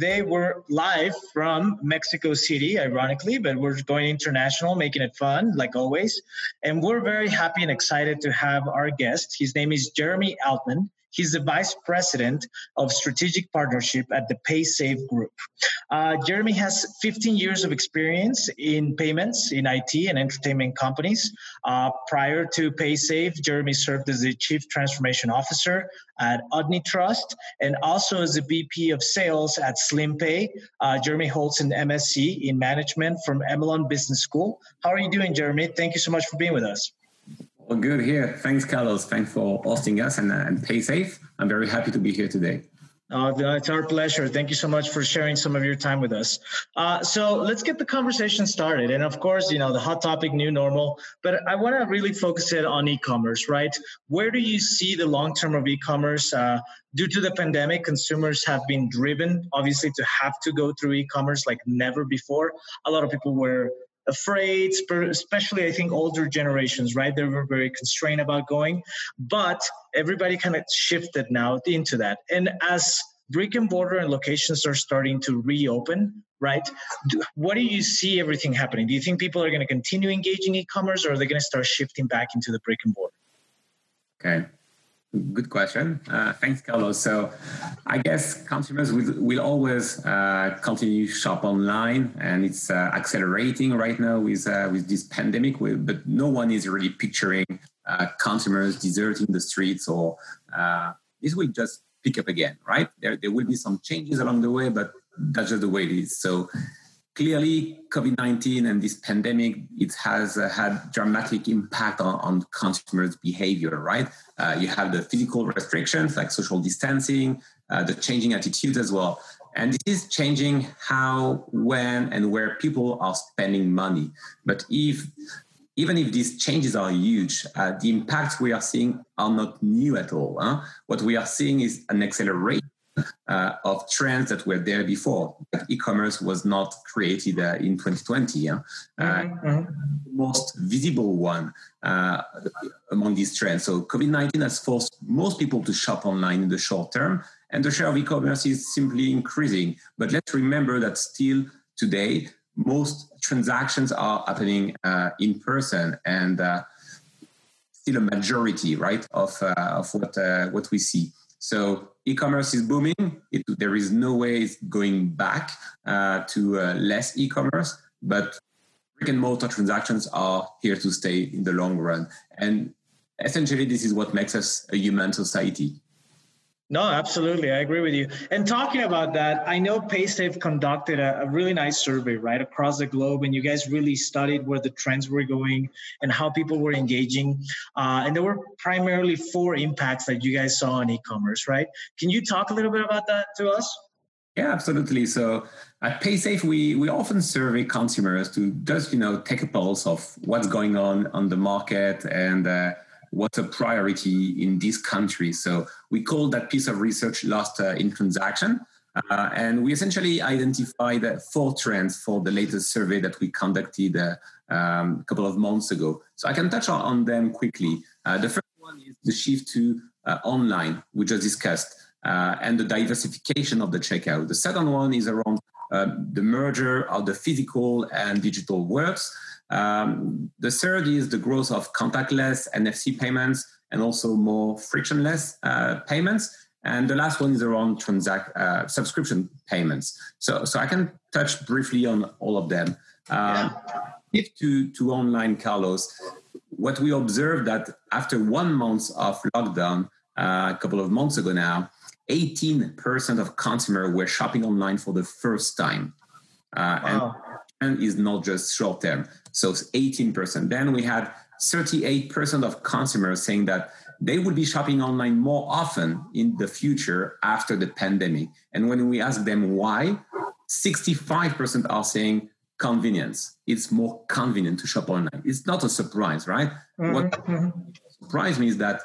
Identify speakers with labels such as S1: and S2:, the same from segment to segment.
S1: Today we're live from Mexico City, ironically, but we're going international, making it fun, like always. And we're very happy and excited to have our guest. His name is Jeremy Altman. He's the vice president of strategic partnership at the PaySafe Group. Uh, Jeremy has 15 years of experience in payments in IT and entertainment companies. Uh, prior to PaySafe, Jeremy served as the chief transformation officer at Udny Trust and also as the VP of sales at SlimPay. Uh, Jeremy holds an MSc in management from EMLYON Business School. How are you doing, Jeremy? Thank you so much for being with us.
S2: Well, good here. Thanks, Carlos. Thanks for hosting us and, uh, and PaySafe. I'm very happy to be here today.
S1: Uh, it's our pleasure. Thank you so much for sharing some of your time with us. Uh, so let's get the conversation started. And of course, you know, the hot topic, new normal, but I want to really focus it on e-commerce, right? Where do you see the long term of e-commerce? Uh, due to the pandemic, consumers have been driven, obviously, to have to go through e-commerce like never before. A lot of people were afraid, especially I think older generations, right? They were very constrained about going, but everybody kind of shifted now into that. And as brick and mortar and locations are starting to reopen, right? What do you see everything happening? Do you think people are going to continue engaging e-commerce or are they going to start shifting back into the brick and mortar?
S2: Okay. Good question. Uh, thanks, Carlos. So, I guess consumers will, will always uh, continue shop online, and it's uh, accelerating right now with uh, with this pandemic. But no one is really picturing uh, consumers deserting the streets, or uh, this will just pick up again, right? There there will be some changes along the way, but that's just the way it is. So, clearly covid-19 and this pandemic it has uh, had dramatic impact on, on consumers behavior right uh, you have the physical restrictions like social distancing uh, the changing attitudes as well and this is changing how when and where people are spending money but if even if these changes are huge, uh, the impacts we are seeing are not new at all. Huh? What we are seeing is an acceleration uh, of trends that were there before. e-commerce was not created uh, in 2020. Yeah? Uh, mm-hmm. mm-hmm. most visible one uh, among these trends. So COVID-19 has forced most people to shop online in the short term, and the share of e-commerce is simply increasing. But let's remember that still today, most transactions are happening uh, in person, and uh, still a majority, right, of of what what we see. So e-commerce is booming. It, there is no way it's going back uh, to uh, less e-commerce, but brick and mortar transactions are here to stay in the long run. And essentially, this is what makes us a human society.
S1: No, absolutely. I agree with you. And talking about that, I know PaySafe conducted a, a, really nice survey right across the globe, and you guys really studied where the trends were going and how people were engaging. Uh, and there were primarily four impacts that you guys saw on e-commerce, right? Can you talk a little bit about that to us?
S2: Yeah, absolutely. So at PaySafe, we we often survey consumers to just you know take a pulse of what's going on on the market and. Uh, what's a priority in this country. So we called that piece of research lost uh, in transaction. Uh, and we essentially identified uh, four trends for the latest survey that we conducted uh, um, a couple of months ago. So I can touch on, on them quickly. Uh, the first one is the shift to uh, online, we just discussed, and the diversification of the checkout. The second one is around the merger of the physical and digital works. Um, the third is the growth of contactless NFC payments and also more frictionless uh, payments. And the last one is around transact uh, subscription payments. So, so I can touch briefly on all of them. Um, yeah. to, to online, Carlos, what we observed that after one month of lockdown, uh, a couple of months ago now, 18% of consumers were shopping online for the first time. Uh, wow. And is not just short term. So 18%. Then we had 38% of consumers saying that they will be shopping online more often in the future after the pandemic. And when we ask them why, 65% are saying convenience. It's more convenient to shop online. It's not a surprise, right? Mm-hmm. What mm-hmm. surprised me is that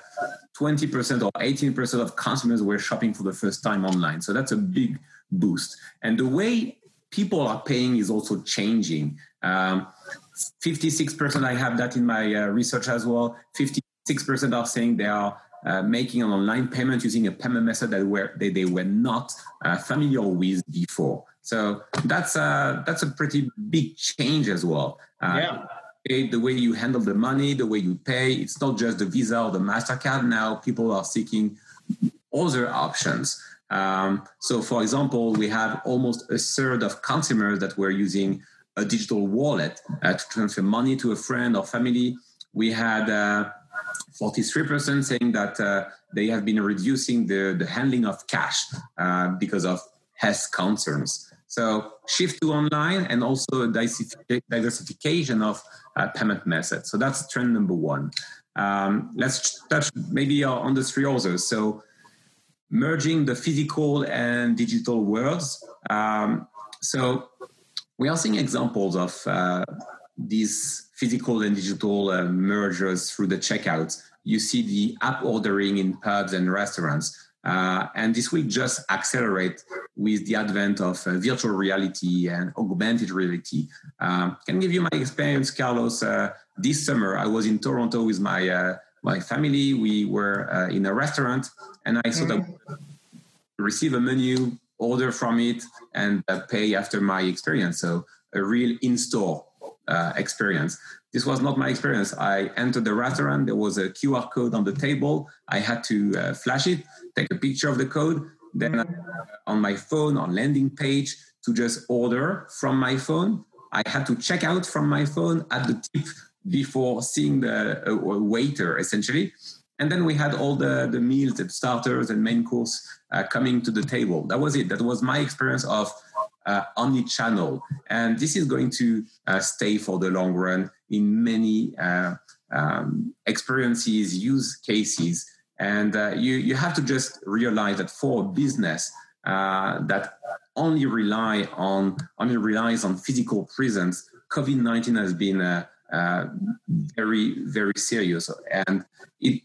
S2: 20% or 18% of consumers were shopping for the first time online. So that's a big boost. And the way people are paying is also changing. Um, 56%, I have that in my uh, research as well. 56% are saying they are uh, making an online payment using a payment method that were, they, they were not uh, familiar with before. So that's a, that's a pretty big change as well. Uh, yeah the way you handle the money, the way you pay. It's not just the Visa or the MasterCard. Now people are seeking other options. Um, so, for example, we have almost a third of consumers that were using a digital wallet uh, to transfer money to a friend or family. We had uh, 43% saying that uh, they have been reducing the, the handling of cash uh, because of health concerns. So shift to online and also diversification of uh, payment methods. So that's trend number one. Um, let's touch maybe on the three others. So merging the physical and digital worlds. Um, so we are seeing examples of uh, these physical and digital uh, mergers through the checkouts. You see the app ordering in pubs and restaurants. Uh, and this will just accelerate with the advent of uh, virtual reality and augmented reality. Um, can give you my experience, Carlos. Uh, this summer, I was in Toronto with my uh, my family. We were uh, in a restaurant, and I sort of receive a menu, order from it, and uh, pay after my experience. So a real in-store experience. This was not my experience. I entered the restaurant. There was a QR code on the table. I had to flash it take a picture of the code, then mm-hmm. on my phone on landing page to just order from my phone. I had to check out from my phone at the tip before seeing the uh, waiter essentially. And then we had all the, the meals, the starters and main course uh, coming to the table. That was it. That was my experience of uh, omni-channel. And this is going to uh, stay for the long run in many uh, um, experiences, use cases and uh, you, you have to just realize that for business uh, that only rely on only relies on physical presence, COVID nineteen has been uh, very very serious, and it,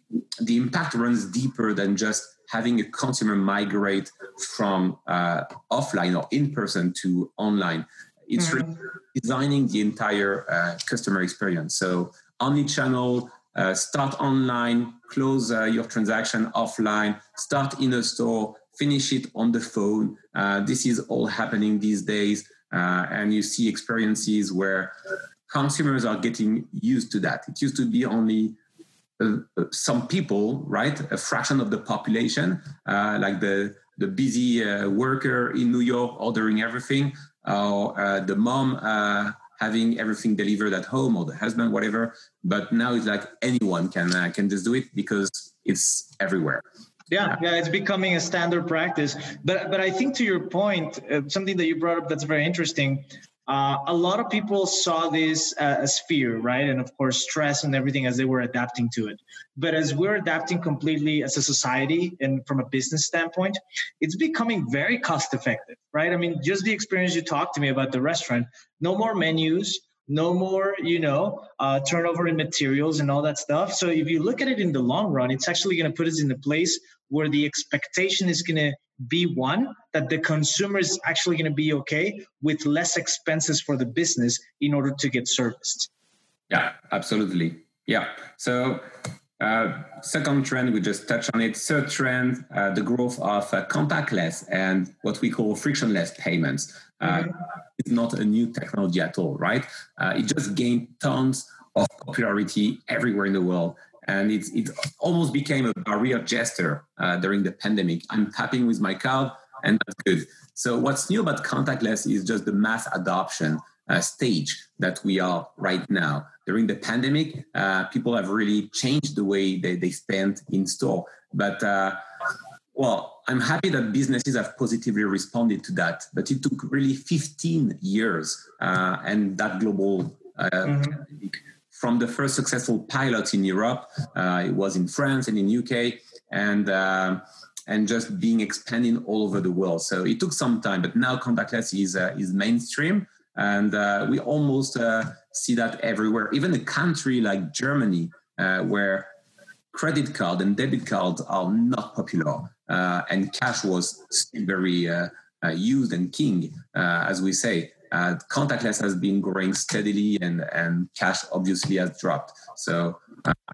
S2: the impact runs deeper than just having a consumer migrate from uh, offline or in person to online. It's mm-hmm. designing the entire uh, customer experience. So omni-channel uh, start online, close uh, your transaction offline, start in a store, finish it on the phone. Uh, this is all happening these days. Uh, and you see experiences where consumers are getting used to that. It used to be only uh, uh, some people, right? A fraction of the population, like the, the busy worker in New York ordering everything, or the mom having everything delivered at home or the husband, whatever. But now it's like anyone can uh, can just do it because it's everywhere.
S1: Yeah, yeah, it's becoming a standard practice. But but I think to your point, uh, something that you brought up that's very interesting uh, a lot of people saw this uh, as fear, right? And of course, stress and everything as they were adapting to it. But as we're adapting completely as a society and from a business standpoint, it's becoming very cost effective, right? I mean, just the experience you talked to me about the restaurant, no more menus, no more you know uh, turnover in materials and all that stuff so if you look at it in the long run it's actually going to put us in a place where the expectation is going to be one that the consumer is actually going to be okay with less expenses for the business in order to get serviced.
S2: Yeah absolutely. Yeah. So uh, second trend we just touched on it. Third trend uh, the growth of uh, contactless and what we call frictionless payments. Uh, mm-hmm. it's not a new technology at all right? Uh, it just gained tons of popularity everywhere in the world and it, it almost became a barrier gesture uh, during the pandemic. I'm tapping with my card, and that's good. So what's new about contactless is just the mass adoption uh, stage that we are right now. During the pandemic, uh, people have really changed the way they, they spend in store. But uh, well, I'm happy that businesses have positively responded to that. But it took really 15 years uh, and that global uh, mm-hmm from the first successful pilot in Europe. Uh, it was in France and in UK, and uh, and just being expanding all over the world. So it took some time, but now contactless is uh, is mainstream, and uh, we almost uh, see that everywhere. Even a country like Germany, uh, where credit card and debit cards are not popular, and cash was still very used and king, as we say. Contactless has been growing steadily, and and cash obviously has dropped. So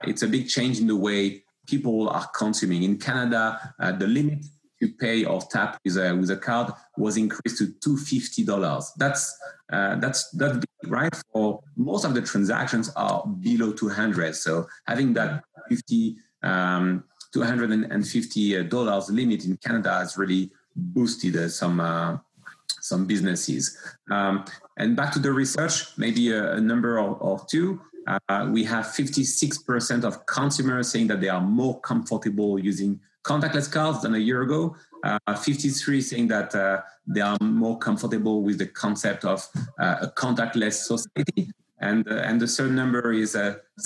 S2: it's a big change in the way people are consuming. In Canada, uh, the limit to pay or tap with a with a card was increased to two fifty dollars. That's uh, that's that's big, right. For most of the transactions are below two hundred. So having that fifty um, two hundred and fifty dollars limit in Canada has really boosted uh, some. Uh, some businesses. Um, and back to the research, maybe a, a number or, or two. Uh, we have 56% of consumers saying that they are more comfortable using contactless cards than a year ago. Uh, 53 saying that uh, they are more comfortable with the concept of uh, a contactless society. And, uh, and the third number is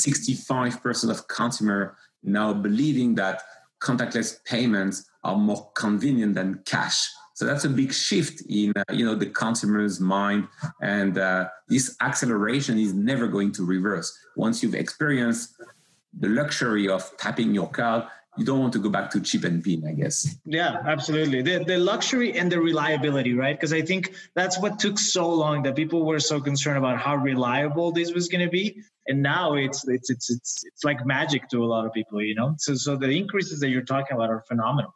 S2: 65% of consumer now believing that contactless payments are more convenient than cash. So that's a big shift in uh, you know the consumer's mind, and uh, this acceleration is never going to reverse. Once you've experienced the luxury of tapping your card, you don't want to go back to chip and pin, I guess.
S1: Yeah, absolutely. The, the luxury and the reliability, right? Because I think that's what took so long that people were so concerned about how reliable this was going to be, and now it's it's it's it's it's like magic to a lot of people, you know. So so the increases that you're talking about are phenomenal.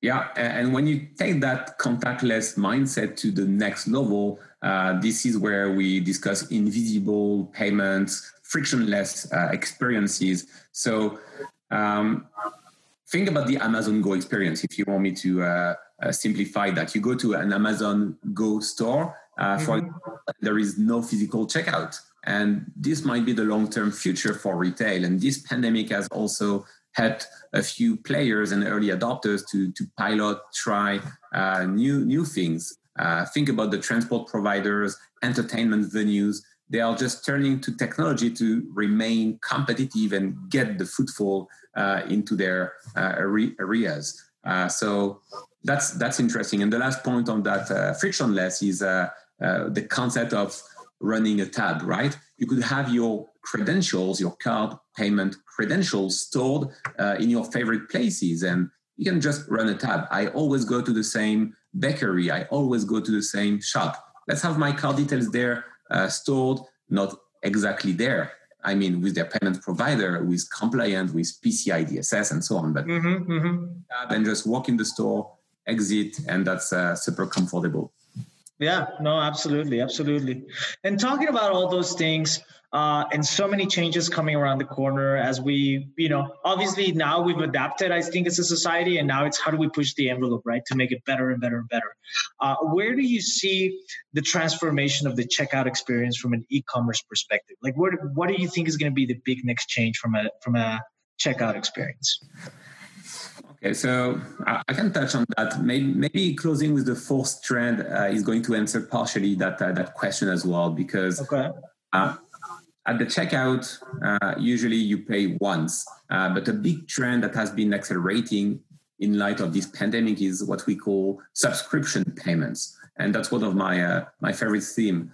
S2: Yeah, and when you take that contactless mindset to the next level, uh, this is where we discuss invisible payments, frictionless uh, experiences. So um, think about the Amazon Go experience. If you want me to uh, uh simplify that, you go to an Amazon Go store. Uh, mm-hmm. For there is no physical checkout, and this might be the long-term future for retail. And this pandemic has also helped a few players and early adopters to, to pilot, try uh, new, new things. Uh, think about the transport providers, entertainment venues. They are just turning to technology to remain competitive and get the footfall uh, into their uh, areas. Uh, so that's that's interesting. And the last point on that uh, frictionless is the concept of running a tab. Right? You could have your credentials, your card payment credentials stored uh, in your favorite places. And you can just run a tab. I always go to the same bakery. I always go to the same shop. Let's have my card details there uh, stored, not exactly there. I mean, with their payment provider, with compliant, with PCI DSS, and so on. But mm-hmm, mm-hmm. and just walk in the store, exit, and that's uh, super comfortable.
S1: Yeah, no, absolutely, absolutely. And talking about all those things, uh, and so many changes coming around the corner as we, you know, obviously now we've adapted, I think, as a society, and now it's how do we push the envelope, right, to make it better and better and better. Uh, where do you see the transformation of the checkout experience from an e-commerce perspective? Like, what what do you think is going to be the big next change from a from a checkout experience?
S2: Okay, so I can touch on that. Maybe, maybe closing with the fourth trend uh, is going to answer partially that uh, that question as well, because okay. uh, at the checkout, uh, usually you pay once, uh, but a big trend that has been accelerating in light of this pandemic is what we call subscription payments, and that's one of my uh, my favorite theme.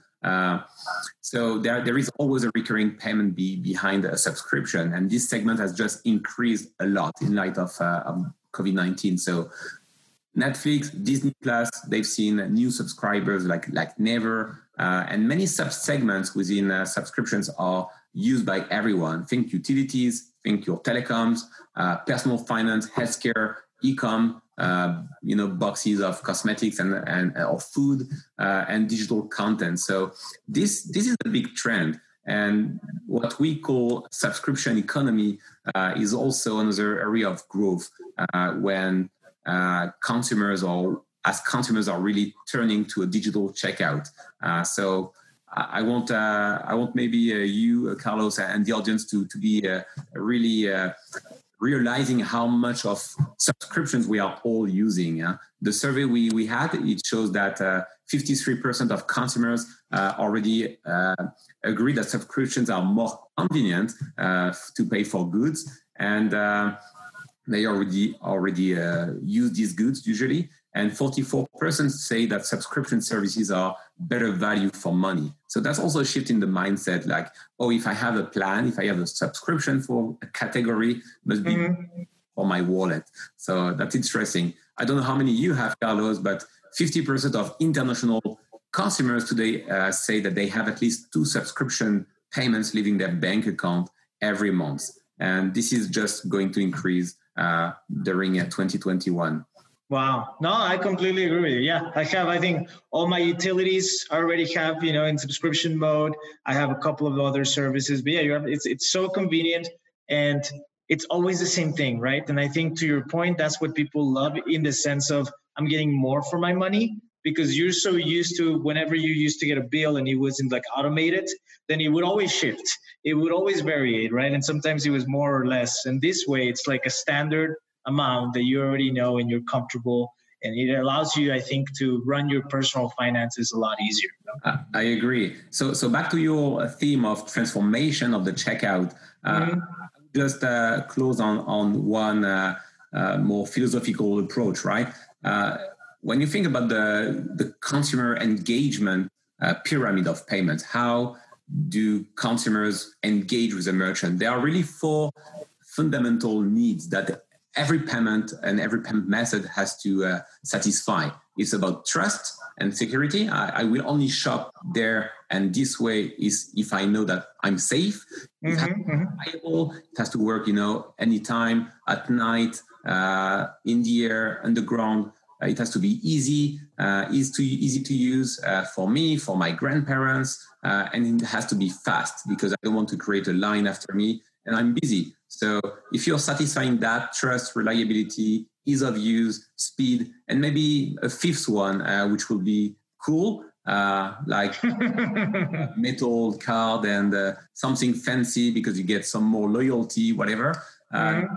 S2: So there, there is always a recurring payment be behind a subscription, and this segment has just increased a lot in light of, of COVID nineteen. So Netflix, Disney Plus, they've seen new subscribers like like never, uh, and many sub segments within uh, subscriptions are used by everyone. Think utilities, think your telecoms, uh, personal finance, healthcare, e-com, uh, you know, boxes of cosmetics and and or food uh, and digital content. So this this is a big trend. And what we call subscription economy uh, is also another area of growth when uh, consumers or as consumers are really turning to a digital checkout. Uh, so I want uh, I want maybe uh, you, uh, Carlos, and the audience to to be uh, really realizing how much of subscriptions we are all using. The survey we, we had, it shows that uh, 53% of consumers uh, already uh, agree that subscriptions are more convenient uh, to pay for goods. And uh, they already already use these goods usually and 44% say that subscription services are better value for money. So that's also a shift in the mindset like, oh, if I have a plan, if I have a subscription for a category, must be mm-hmm. for my wallet. So that's interesting. I don't know how many you have, Carlos, but 50% of international consumers today uh, say that they have at least two subscription payments leaving their bank account every month. And this is just going to increase uh, during uh, 2021.
S1: Wow. No, I completely agree with you. Yeah, I have, I think all my utilities already have, you know, in subscription mode. I have a couple of other services, but yeah, you're, it's, it's so convenient and it's always the same thing, right? And I think to your point, that's what people love in the sense of I'm getting more for my money because you're so used to whenever you used to get a bill and it wasn't like automated, then it would always shift. It would always vary, right? And sometimes it was more or less. And this way, it's like a standard amount that you already know and you're comfortable and it allows you i think to run your personal finances a lot easier.
S2: I agree. So so back to your theme of transformation of the checkout uh, mm-hmm. just uh, close on on one uh, uh more philosophical approach right? Uh, when you think about the the consumer engagement uh, pyramid of payments how do consumers engage with a merchant? There are really four fundamental needs that every payment and every payment method has to uh, satisfy. It's about trust and security. I, I, will only shop there, and this way is if I know that I'm safe. Mm-hmm, it, has mm-hmm. it has to work, you know, anytime at night, uh, in the air, underground. Uh, it has to be easy, uh, easy to easy to use uh, for me, for my grandparents, uh, and it has to be fast because I don't want to create a line after me, and I'm busy. So if you're satisfying that trust, reliability, ease of use, speed, and maybe a fifth one, uh, which will be cool, uh, like metal card and uh, something fancy because you get some more loyalty, whatever. Mm-hmm.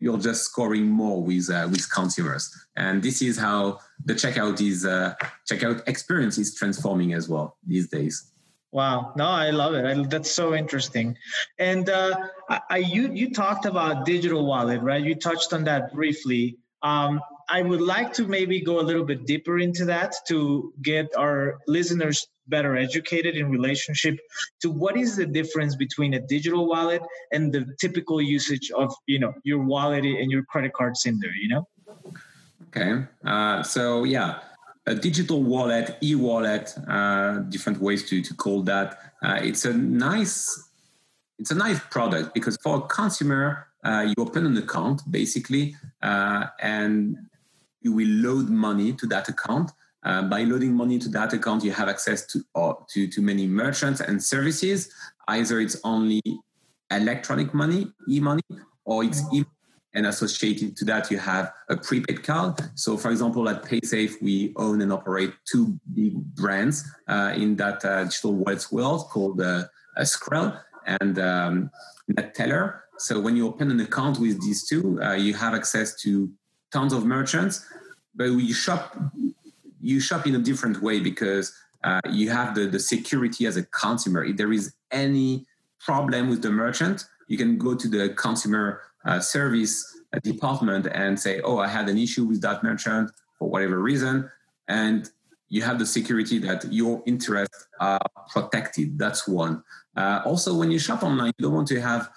S2: You're just scoring more with uh, with consumers, and this is how the checkout is uh, checkout experience is transforming as well these days.
S1: Wow, no, I love it. I, that's so interesting. And uh, I, I, you you talked about digital wallet, right? You touched on that briefly. Um, I would like to maybe go a little bit deeper into that to get our listeners better educated in relationship to what is the difference between a digital wallet and the typical usage of you know your wallet and your credit cards in there. You know.
S2: Okay. Uh, so yeah, a digital wallet, e-wallet, uh, different ways to, to call that. Uh, it's a nice it's a nice product because for a consumer, uh, you open an account basically, uh, and you will load money to that account. Uh, by loading money to that account, you have access to, to to many merchants and services. Either it's only electronic money, e-money, or it's e and associated to that you have a prepaid card. So for example at paysafe we own and operate two big brands uh, in that uh, digital wallets world called uh, Skrill and um, so when you open an account with these two uh, you have access to tons of merchants but we shop you shop in a different way because uh, you have the, the security as a consumer. If there is any problem with the merchant you can go to the consumer uh, service department and say, oh, I had an issue with that merchant for whatever reason. And you have the security that your interests are protected. That's one. Uh, also, when you shop online, you don't want to have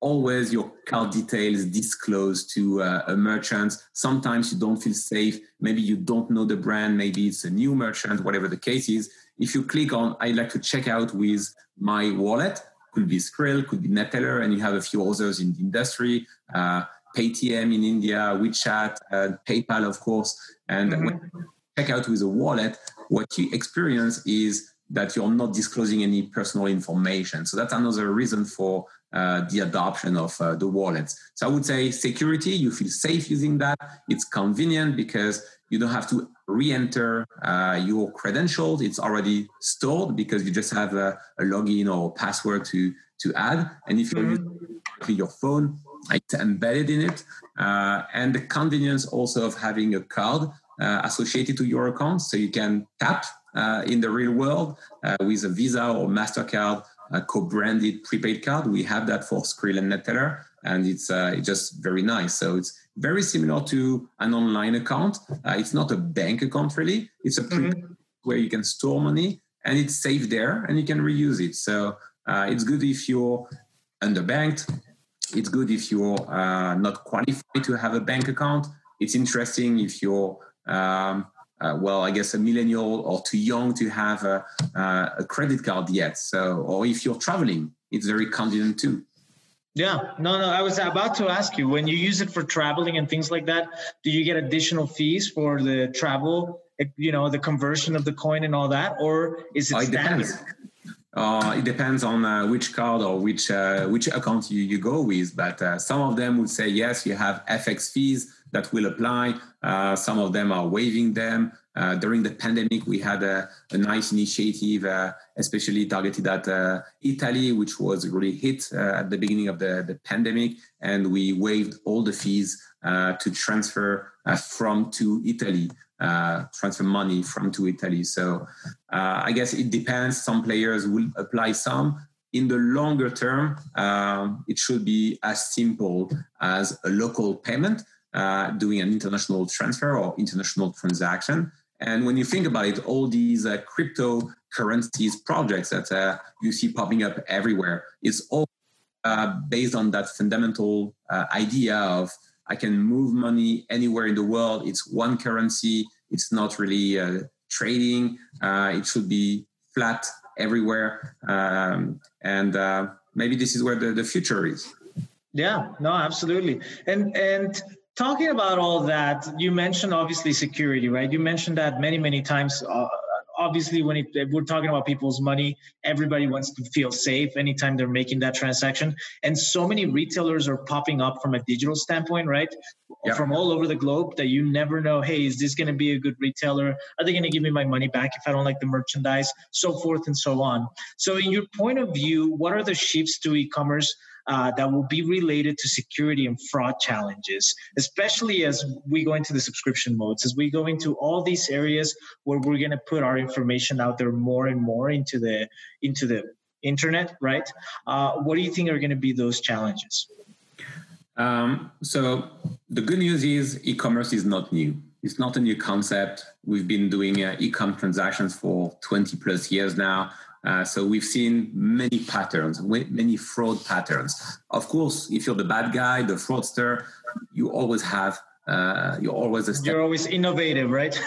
S2: always your card details disclosed to uh, a merchant. Sometimes you don't feel safe. Maybe you don't know the brand. Maybe it's a new merchant, whatever the case is. If you click on, I'd like to check out with my wallet, could be Skrill, could be Neteller, and you have a few others in the industry. Uh, Paytm in India, WeChat, uh, PayPal, of course. And mm-hmm. when you check out with a wallet, what you experience is that you're not disclosing any personal information. So that's another reason for uh, the adoption of uh, the wallets. So I would say security, you feel safe using that. It's convenient because you don't have to re-enter uh, your credentials. It's already stored because you just have a, a login or password to to add. And if you're mm-hmm. using your phone, it's embedded in it, uh, and the convenience also of having a card uh, associated to your account, so you can tap uh, in the real world uh, with a Visa or Mastercard co-branded prepaid card. We have that for Skrill and Neteller, and it's it's just very nice. So it's very similar to an online account. it's not a bank account really; it's a mm-hmm. where you can store money and it's safe there and you can reuse it. So uh, it's good if you're underbanked. It's good if you're uh, not qualified to have a bank account. It's interesting if you're, um, uh, well, I guess a millennial or too young to have a, uh, a credit card yet. So, or if you're traveling, it's very convenient too.
S1: Yeah, no, no. I was about to ask you when you use it for traveling and things like that. Do you get additional fees for the travel? You know, the conversion of the coin and all that, or is it, oh, it standard? Depends.
S2: Uh, it depends on uh, which card or which uh, which account you, you go with, but uh, some of them would say yes, you have FX fees that will apply. Uh, some of them are waiving them. Uh, during the pandemic, we had a, a nice initiative, especially targeted at Italy, which was really hit at the beginning of the, the pandemic, and we waived all the fees to transfer from to Italy uh, transfer money from to Italy. So uh, I guess it depends. Some players will apply some. In the longer term, um, it should be as simple as a local payment, uh, doing an international transfer or international transaction. And when you think about it, all these uh, cryptocurrencies projects that uh, you see popping up everywhere, it's all uh, based on that fundamental idea of I can move money anywhere in the world. It's one currency. It's not really uh, trading. Uh, it should be flat everywhere. Um, and uh, maybe this is where the, the future is.
S1: Yeah, no, absolutely. And and talking about all that, you mentioned obviously security, right? You mentioned that many many times. Uh, obviously when it, we're talking about people's money everybody wants to feel safe anytime they're making that transaction. And so many retailers are popping up from a digital standpoint right? From all over the globe that you never know hey is this going to be a good retailer? Are they going to give me my money back if i don't like the merchandise? So forth and so on. So in your point of view what are the shifts to e-commerce uh, that will be related to security and fraud challenges, especially as we go into the subscription modes, as we go into all these areas where we're going to put our information out there more and more into the into the internet, right? Uh, what do you think are going to be those challenges?
S2: Um, so the good news is e-commerce is not new. It's not a new concept. We've been doing uh, e-com transactions for 20 plus years now. Uh, so we've seen many patterns, many fraud patterns. Of course, if you're the bad guy, the fraudster, you always have uh, you're always a
S1: step. You're always innovative, right?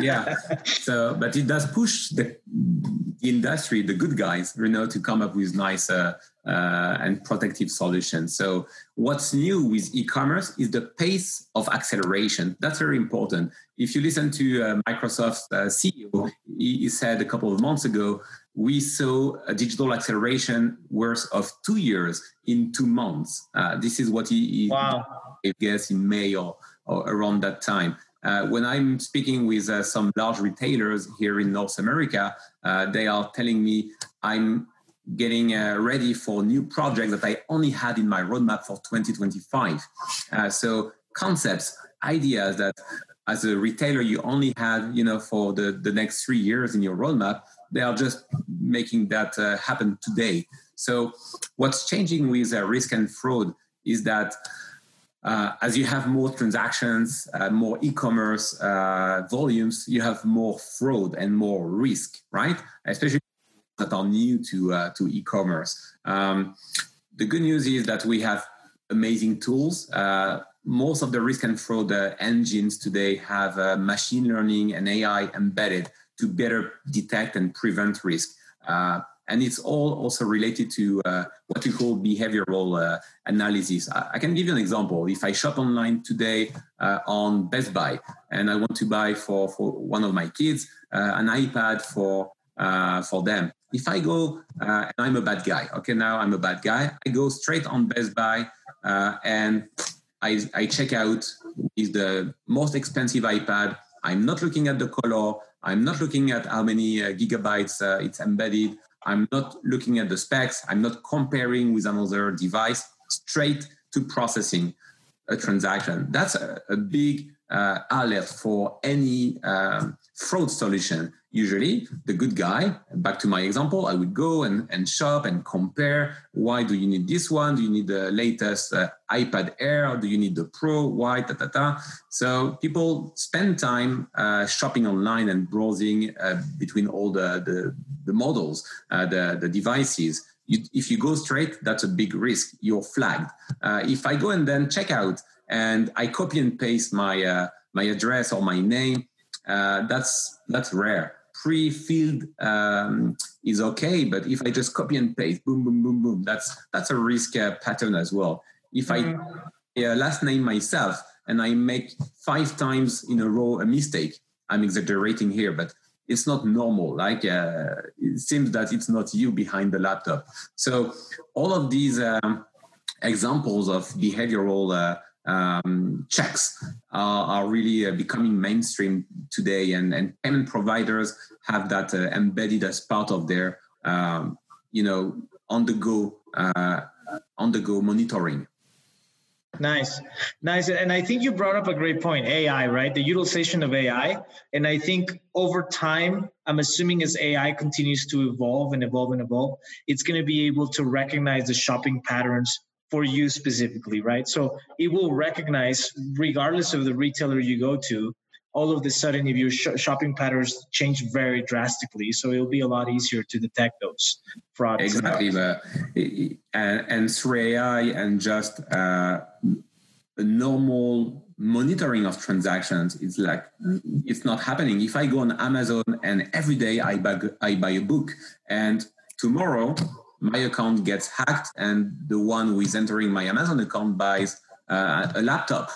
S2: yeah. So, but it does push the, the, industry, the good guys, you know, to come up with nice uh, uh, and protective solutions. So, what's new with e-commerce is the pace of acceleration. That's very important. If you listen to uh, Microsoft's uh, CEO, he, he said a couple of months ago we saw a digital acceleration worth of two years in two months. Uh, this is what he, he wow. I guess in May or, or around that time. Uh, when I'm speaking with uh, some large retailers here in North America, uh, they are telling me I'm getting uh, ready for new projects that I only had in my roadmap for 2025. Uh, so concepts, ideas that as a retailer you only had, you know, for the, the next three years in your roadmap, they are just making that uh, happen today. So, what's changing with uh, risk and fraud is that uh, as you have more transactions, uh, more e-commerce uh, volumes, you have more fraud and more risk, right? Especially that are new to uh, to e-commerce. Um, the good news is that we have amazing tools. most of the risk and fraud engines today have machine learning and AI embedded to better detect and prevent risk. Uh, and it's all also related to uh, what we call behavioral uh, analysis. I, I, can give you an example. If I shop online today uh, on Best Buy and I want to buy for, for one of my kids uh, an iPad for uh, for them, if I go and I'm a bad guy, okay, now I'm a bad guy, I go straight on Best Buy and I, I check out is the most expensive iPad. I'm not looking at the color. I'm not looking at how many uh, gigabytes uh, it's embedded. I'm not looking at the specs. I'm not comparing with another device. Straight to processing a transaction. That's a, a big uh, alert for any um, fraud solution. Usually, the good guy, back to my example, I would go and, and shop and compare. Why do you need this one? Do you need the latest uh, iPad Air? Do you need the Pro? Why? Ta, ta, ta. So people spend time uh, shopping online and browsing uh, between all the, the, the models, uh, the, the devices. You, if you go straight, that's a big risk. You're flagged. Uh, if I go and then check out and I copy and paste my uh, my address or my name, that's that's rare. Pre-filled um, is okay, but if I just copy and paste, boom, boom, boom, boom, that's that's a risk uh, pattern as well. If I mm. last name myself and I make five times in a row a mistake, I'm exaggerating here, but it's not normal. Like uh, it seems that it's not you behind the laptop. So all of these um, examples of behavioral uh, um, checks are, are really uh, becoming mainstream today, and, and payment providers have that uh, embedded as part of their, um, you know, on the go, uh, on the go monitoring.
S1: Nice, nice, and I think you brought up a great point. AI, right? The utilization of AI, and I think over time, I'm assuming as AI continues to evolve and evolve and evolve, it's going to be able to recognize the shopping patterns for you specifically, right? So it will recognize, regardless of the retailer you go to, all of the sudden, if your sh- shopping patterns change very drastically, so it'll be a lot easier to detect those frauds.
S2: Exactly, but and, and through AI and just uh, a normal monitoring of transactions, it's like it's not happening. If I go on Amazon and every day I buy I buy a book, and tomorrow my account gets hacked and the one who is entering my Amazon account buys uh, a laptop.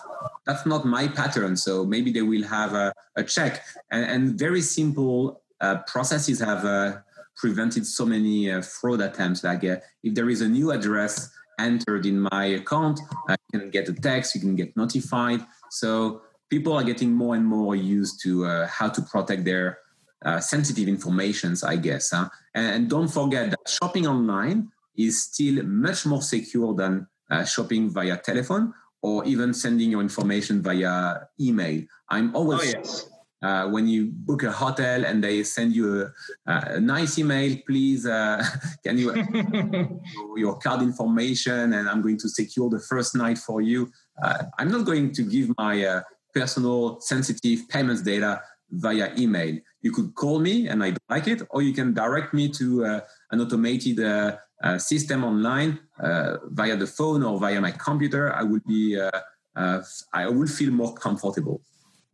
S2: That's not my pattern. So maybe they will have a, a check. And, and, very simple uh, processes have uh, prevented so many uh, fraud attempts. Like uh, if there is a new address entered in my account, I can get a text, you can get notified. So people are getting more and more used to uh, how to protect their uh, sensitive informations, I guess. Huh? And, don't forget that shopping online is still much more secure than uh, shopping via telephone or even sending your information via email. I'm always. Oh, yes. Uh, when you book a hotel and they send you a, a nice email, please uh, can you your card information and I'm going to secure the first night for you. Uh, I'm not going to give my uh, personal sensitive payments data via email. You could call me and I like it, or you can direct me to uh, an automated uh, uh, system online uh, via the phone or via my computer. I would be, uh, uh, I will feel more comfortable.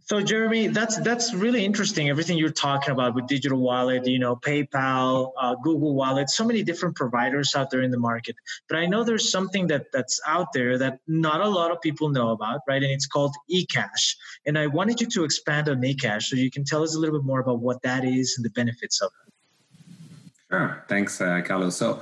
S1: So Jeremy, that's that's really interesting. Everything you're talking about with digital wallet, you know, PayPal, uh, Google Wallet, so many different providers out there in the market. But I know there's something that that's out there that not a lot of people know about, right? And it's called eCash. And I wanted you to expand on eCash so you can tell us a little bit more about what that is and the benefits of it.
S2: Sure. Thanks, uh, Carlos. So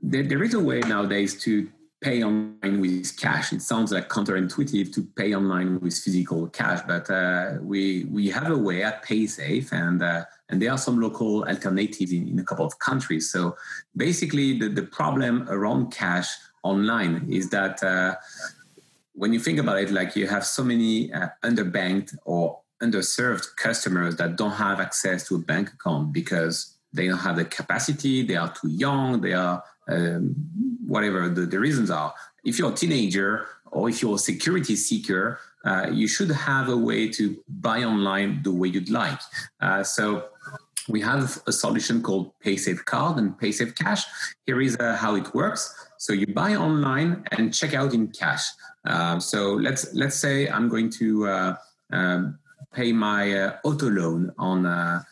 S2: there, there is a way nowadays to pay online with cash. It sounds like counterintuitive to pay online with physical cash, but uh, we we have a way at PaySafe, and uh, and there are some local alternatives in, in a couple of countries. So basically, the, the problem around cash online is that uh, when you think about it, like you have so many uh, underbanked or underserved customers that don't have access to a bank account because they don't have the capacity, they are too young, they are um, whatever the, the, reasons are. If you're a teenager or if you're a security seeker, uh, you should have a way to buy online the way you'd like. Uh, so we have a solution called PaySafe Card and PaySafe Cash. Here is uh, how it works. So you buy online and check out in cash. Uh, so let's let's say I'm going to uh, um, pay my uh, auto loan on uh,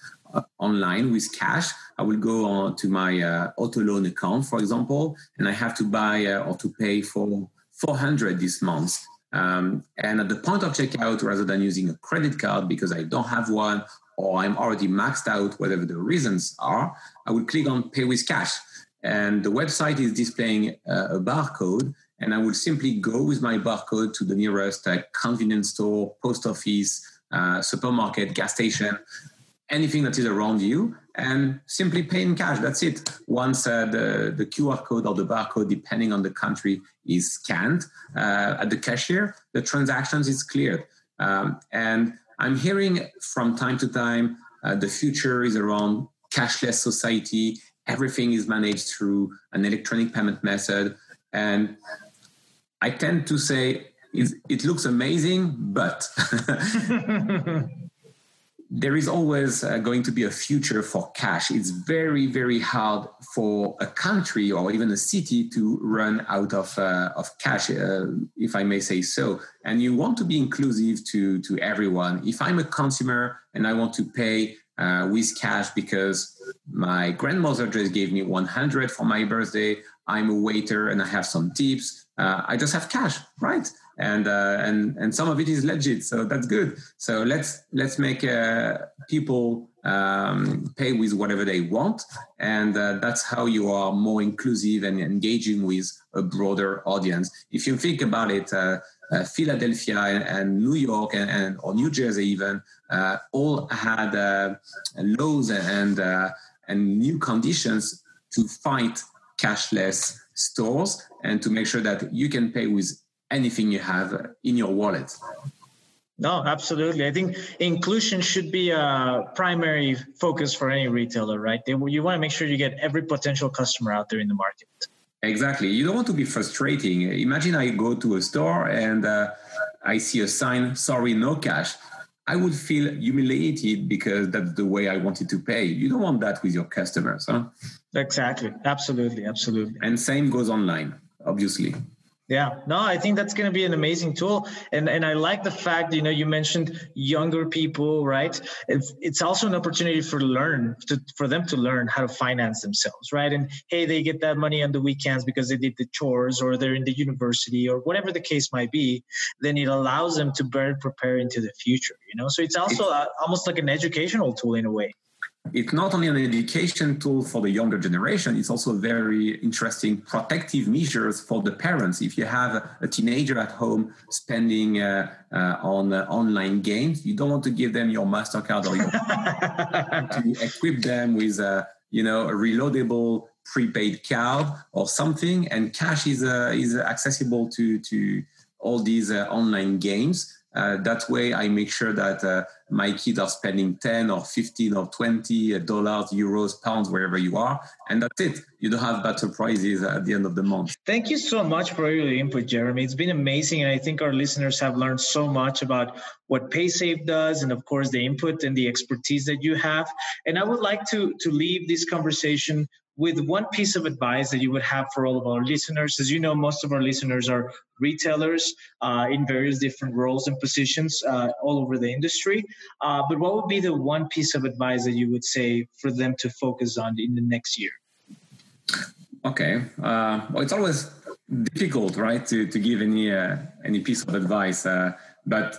S2: online with cash. I will go on to my uh, auto loan account, for example, and I have to buy uh, or to pay for 400 this month. Um, and at the point of checkout, rather than using a credit card because I don't have one or I'm already maxed out, whatever the reasons are, I will click on Pay with Cash. And the website is displaying uh, a barcode, and I will simply go with my barcode to the nearest uh, convenience store, post office, uh, supermarket, gas station, anything that is around you and simply pay in cash. That's it. Once uh, the, the QR code or the barcode, depending on the country, is scanned uh, at the cashier, the transactions is cleared. Um, and I'm hearing from time to time uh, the future is around cashless society. Everything is managed through an electronic payment method. And I tend to say it looks amazing, but there is always uh, going to be a future for cash. It's very, very hard for a country or even a city to run out of uh, of cash, uh, if I may say so. And you want to be inclusive to to everyone. If I'm a consumer and I want to pay uh, with cash because my grandmother just gave me 100 for my birthday, I'm a waiter and I have some tips. Uh, I just have cash, right? And uh, and and some of it is legit so that's good. So let's let's make uh, people um, pay with whatever they want. And uh, that's how you are more inclusive and engaging with a broader audience. If you think about it uh, uh, Philadelphia and, New York and, and, or New Jersey even uh, all had laws and and new conditions to fight cashless stores and to make sure that you can pay with anything you have in your wallet.
S1: No, absolutely. I think inclusion should be a primary focus for any retailer, right? They, you want to make sure you get every potential customer out there in the market.
S2: Exactly. You don't want to be frustrating. Imagine I go to a store and uh, I see a sign, sorry, no cash. I would feel humiliated because that's the way I wanted to pay. You don't want that with your customers, huh?
S1: Exactly. Absolutely. Absolutely.
S2: And same goes online, obviously.
S1: Yeah, no, I think that's going to be an amazing tool, and and I like the fact you know you mentioned younger people, right? It's it's also an opportunity for learn to, for them to learn how to finance themselves, right? And hey, they get that money on the weekends because they did the chores or they're in the university or whatever the case might be. Then it allows them to better prepare into the future, you know. So it's also a, almost like an educational tool in a way
S2: it's not only an education tool for the younger generation, it's also very interesting protective measures for the parents. If you have a teenager at home spending uh, uh, on uh, online games, you don't want to give them your MasterCard or your to equip them with a, you know, a reloadable prepaid card or something. And cash is, uh, is accessible to, to all these uh, online games. Uh, that way, I make sure that my kids are spending 10 or 15 or 20 dollars, euros, pounds, wherever you are. And that's it. You don't have better prizes at the end of the month.
S1: Thank you so much for your input, Jeremy. It's been amazing. And I think our listeners have learned so much about what PaySafe does and, of course, the input and the expertise that you have. And I would like to, to leave this conversation with one piece of advice that you would have for all of our listeners. As you know, most of our listeners are retailers uh, in various different roles and positions uh, all over the industry. Uh, but what would be the one piece of advice that you would say for them to focus on in the next year?
S2: Okay. Uh, well, it's always difficult, right, to, to give any uh, any piece of advice. Uh, but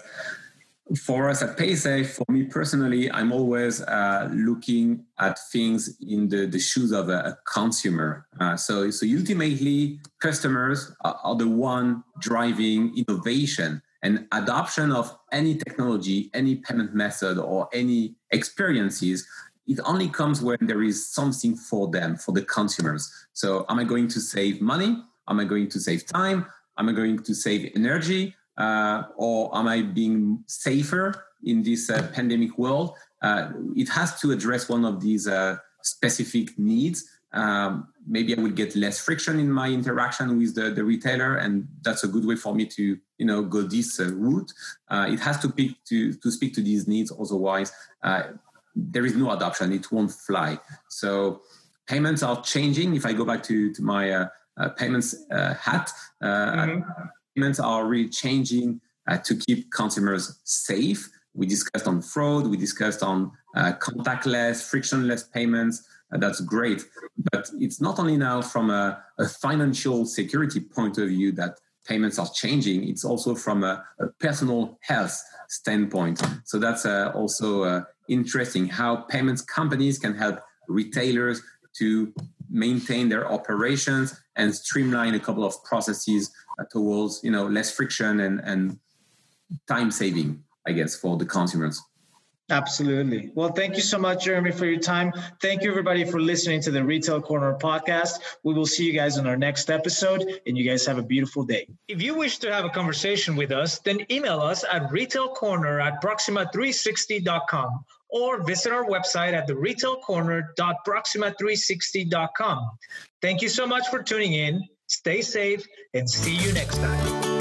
S2: for us at PaySafe, for me personally, I'm always uh, looking at things in the, the shoes of a, a consumer. Uh, so, so ultimately, customers are, are, the one driving innovation and adoption of any technology, any payment method, or any experiences. It only comes when there is something for them, for the consumers. So, am I going to save money? Am I going to save time? Am I going to save energy? Uh, or am I being safer in this uh, pandemic world? Uh, it has to address one of these uh, specific needs. Um, maybe I will get less friction in my interaction with the, the, retailer, and that's a good way for me to, you know, go this uh, route. Uh, it has to pick to to speak to these needs. Otherwise, there is no adoption; it won't fly. So payments are changing. If I go back to to my payments hat. Mm-hmm payments are really changing uh, to keep consumers safe. We discussed on fraud, we discussed on uh, contactless, frictionless payments. Uh, that's great. But it's not only now from a, a, financial security point of view that payments are changing, it's also from a, a personal health standpoint. So that's uh, also uh, interesting how payments companies can help retailers to maintain their operations and streamline a couple of processes uh, towards you know less friction and and time saving i guess for the consumers
S1: Absolutely. Well, thank you so much, Jeremy, for your time. Thank you, everybody, for listening to the Retail Corner podcast. We will see you guys on our next episode, and you guys have a beautiful day. If you wish to have a conversation with us, then email us at retailcorner at proxima360.com or visit our website at theretailcorner.proxima360.com. Thank you so much for tuning in. Stay safe and see you next time.